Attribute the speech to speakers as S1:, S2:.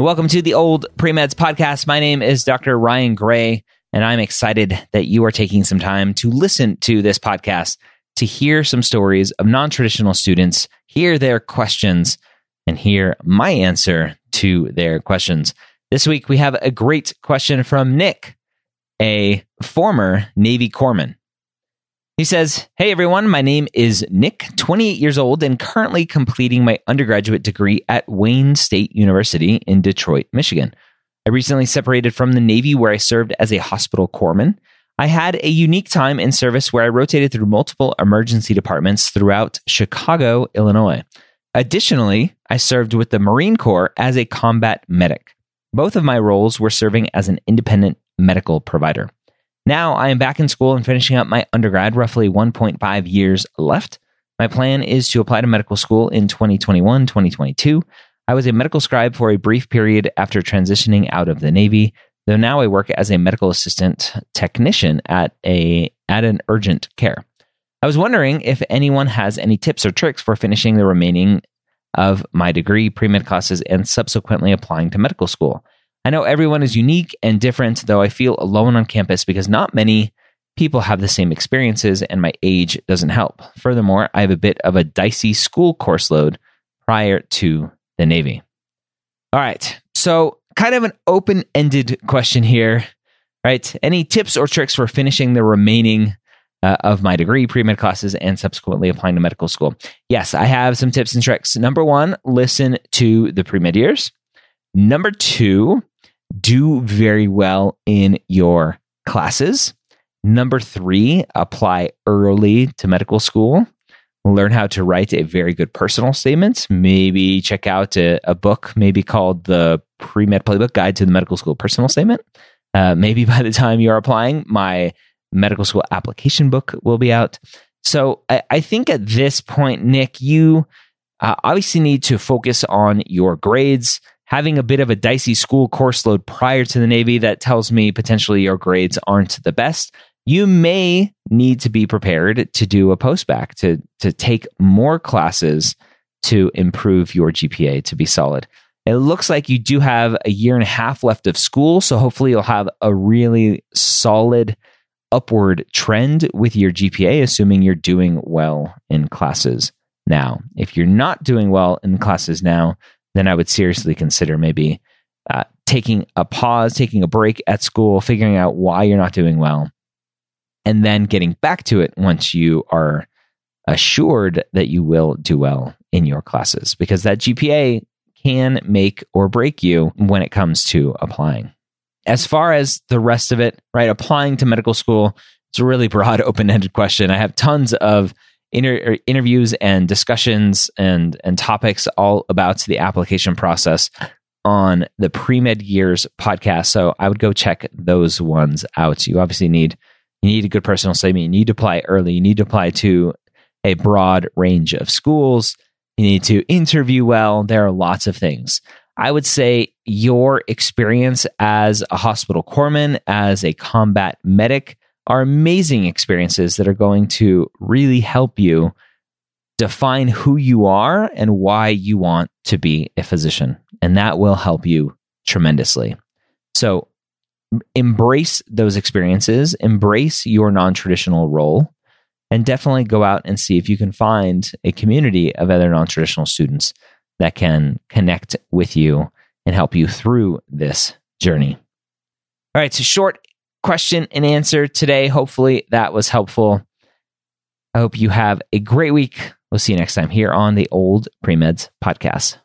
S1: Welcome to the Old Premeds Podcast. My name is Dr. Ryan Gray, and I'm excited that you are taking some time to listen to this podcast to hear some stories of non traditional students, hear their questions, and hear my answer to their questions. This week, we have a great question from Nick, a former Navy corpsman. He says, Hey everyone, my name is Nick, 28 years old, and currently completing my undergraduate degree at Wayne State University in Detroit, Michigan. I recently separated from the Navy where I served as a hospital corpsman. I had a unique time in service where I rotated through multiple emergency departments throughout Chicago, Illinois. Additionally, I served with the Marine Corps as a combat medic. Both of my roles were serving as an independent medical provider. Now I am back in school and finishing up my undergrad, roughly 1.5 years left. My plan is to apply to medical school in 2021 2022. I was a medical scribe for a brief period after transitioning out of the Navy though now I work as a medical assistant technician at a at an urgent care. I was wondering if anyone has any tips or tricks for finishing the remaining of my degree, pre med classes, and subsequently applying to medical school. I know everyone is unique and different, though I feel alone on campus because not many people have the same experiences and my age doesn't help. Furthermore, I have a bit of a dicey school course load prior to the Navy. All right. So kind of an open ended question here, right? Any tips or tricks for finishing the remaining uh, of my degree, pre med classes, and subsequently applying to medical school? Yes, I have some tips and tricks. Number one, listen to the pre med years. Number two, do very well in your classes. Number three, apply early to medical school learn how to write a very good personal statement. Maybe check out a, a book, maybe called the Pre Med Playbook Guide to the Medical School Personal Statement. Uh, maybe by the time you're applying, my medical school application book will be out. So I, I think at this point, Nick, you uh, obviously need to focus on your grades. Having a bit of a dicey school course load prior to the Navy that tells me potentially your grades aren't the best you may need to be prepared to do a postbac to to take more classes to improve your GPA to be solid. It looks like you do have a year and a half left of school, so hopefully you'll have a really solid upward trend with your GPA assuming you're doing well in classes now. If you're not doing well in classes now, then I would seriously consider maybe uh, taking a pause, taking a break at school, figuring out why you're not doing well, and then getting back to it once you are assured that you will do well in your classes because that GPA can make or break you when it comes to applying. As far as the rest of it, right, applying to medical school, it's a really broad, open ended question. I have tons of inter- er, interviews and discussions and, and topics all about the application process on the pre med years podcast. So I would go check those ones out. You obviously need you need a good personal statement. You need to apply early. You need to apply to a broad range of schools. You need to interview well. There are lots of things. I would say your experience as a hospital corpsman, as a combat medic, are amazing experiences that are going to really help you define who you are and why you want to be a physician. And that will help you tremendously. So embrace those experiences, embrace your non traditional role, and definitely go out and see if you can find a community of other non traditional students that can connect with you and help you through this journey. All right, so short question and answer today. Hopefully that was helpful. I hope you have a great week. We'll see you next time here on the Old Premeds Podcast.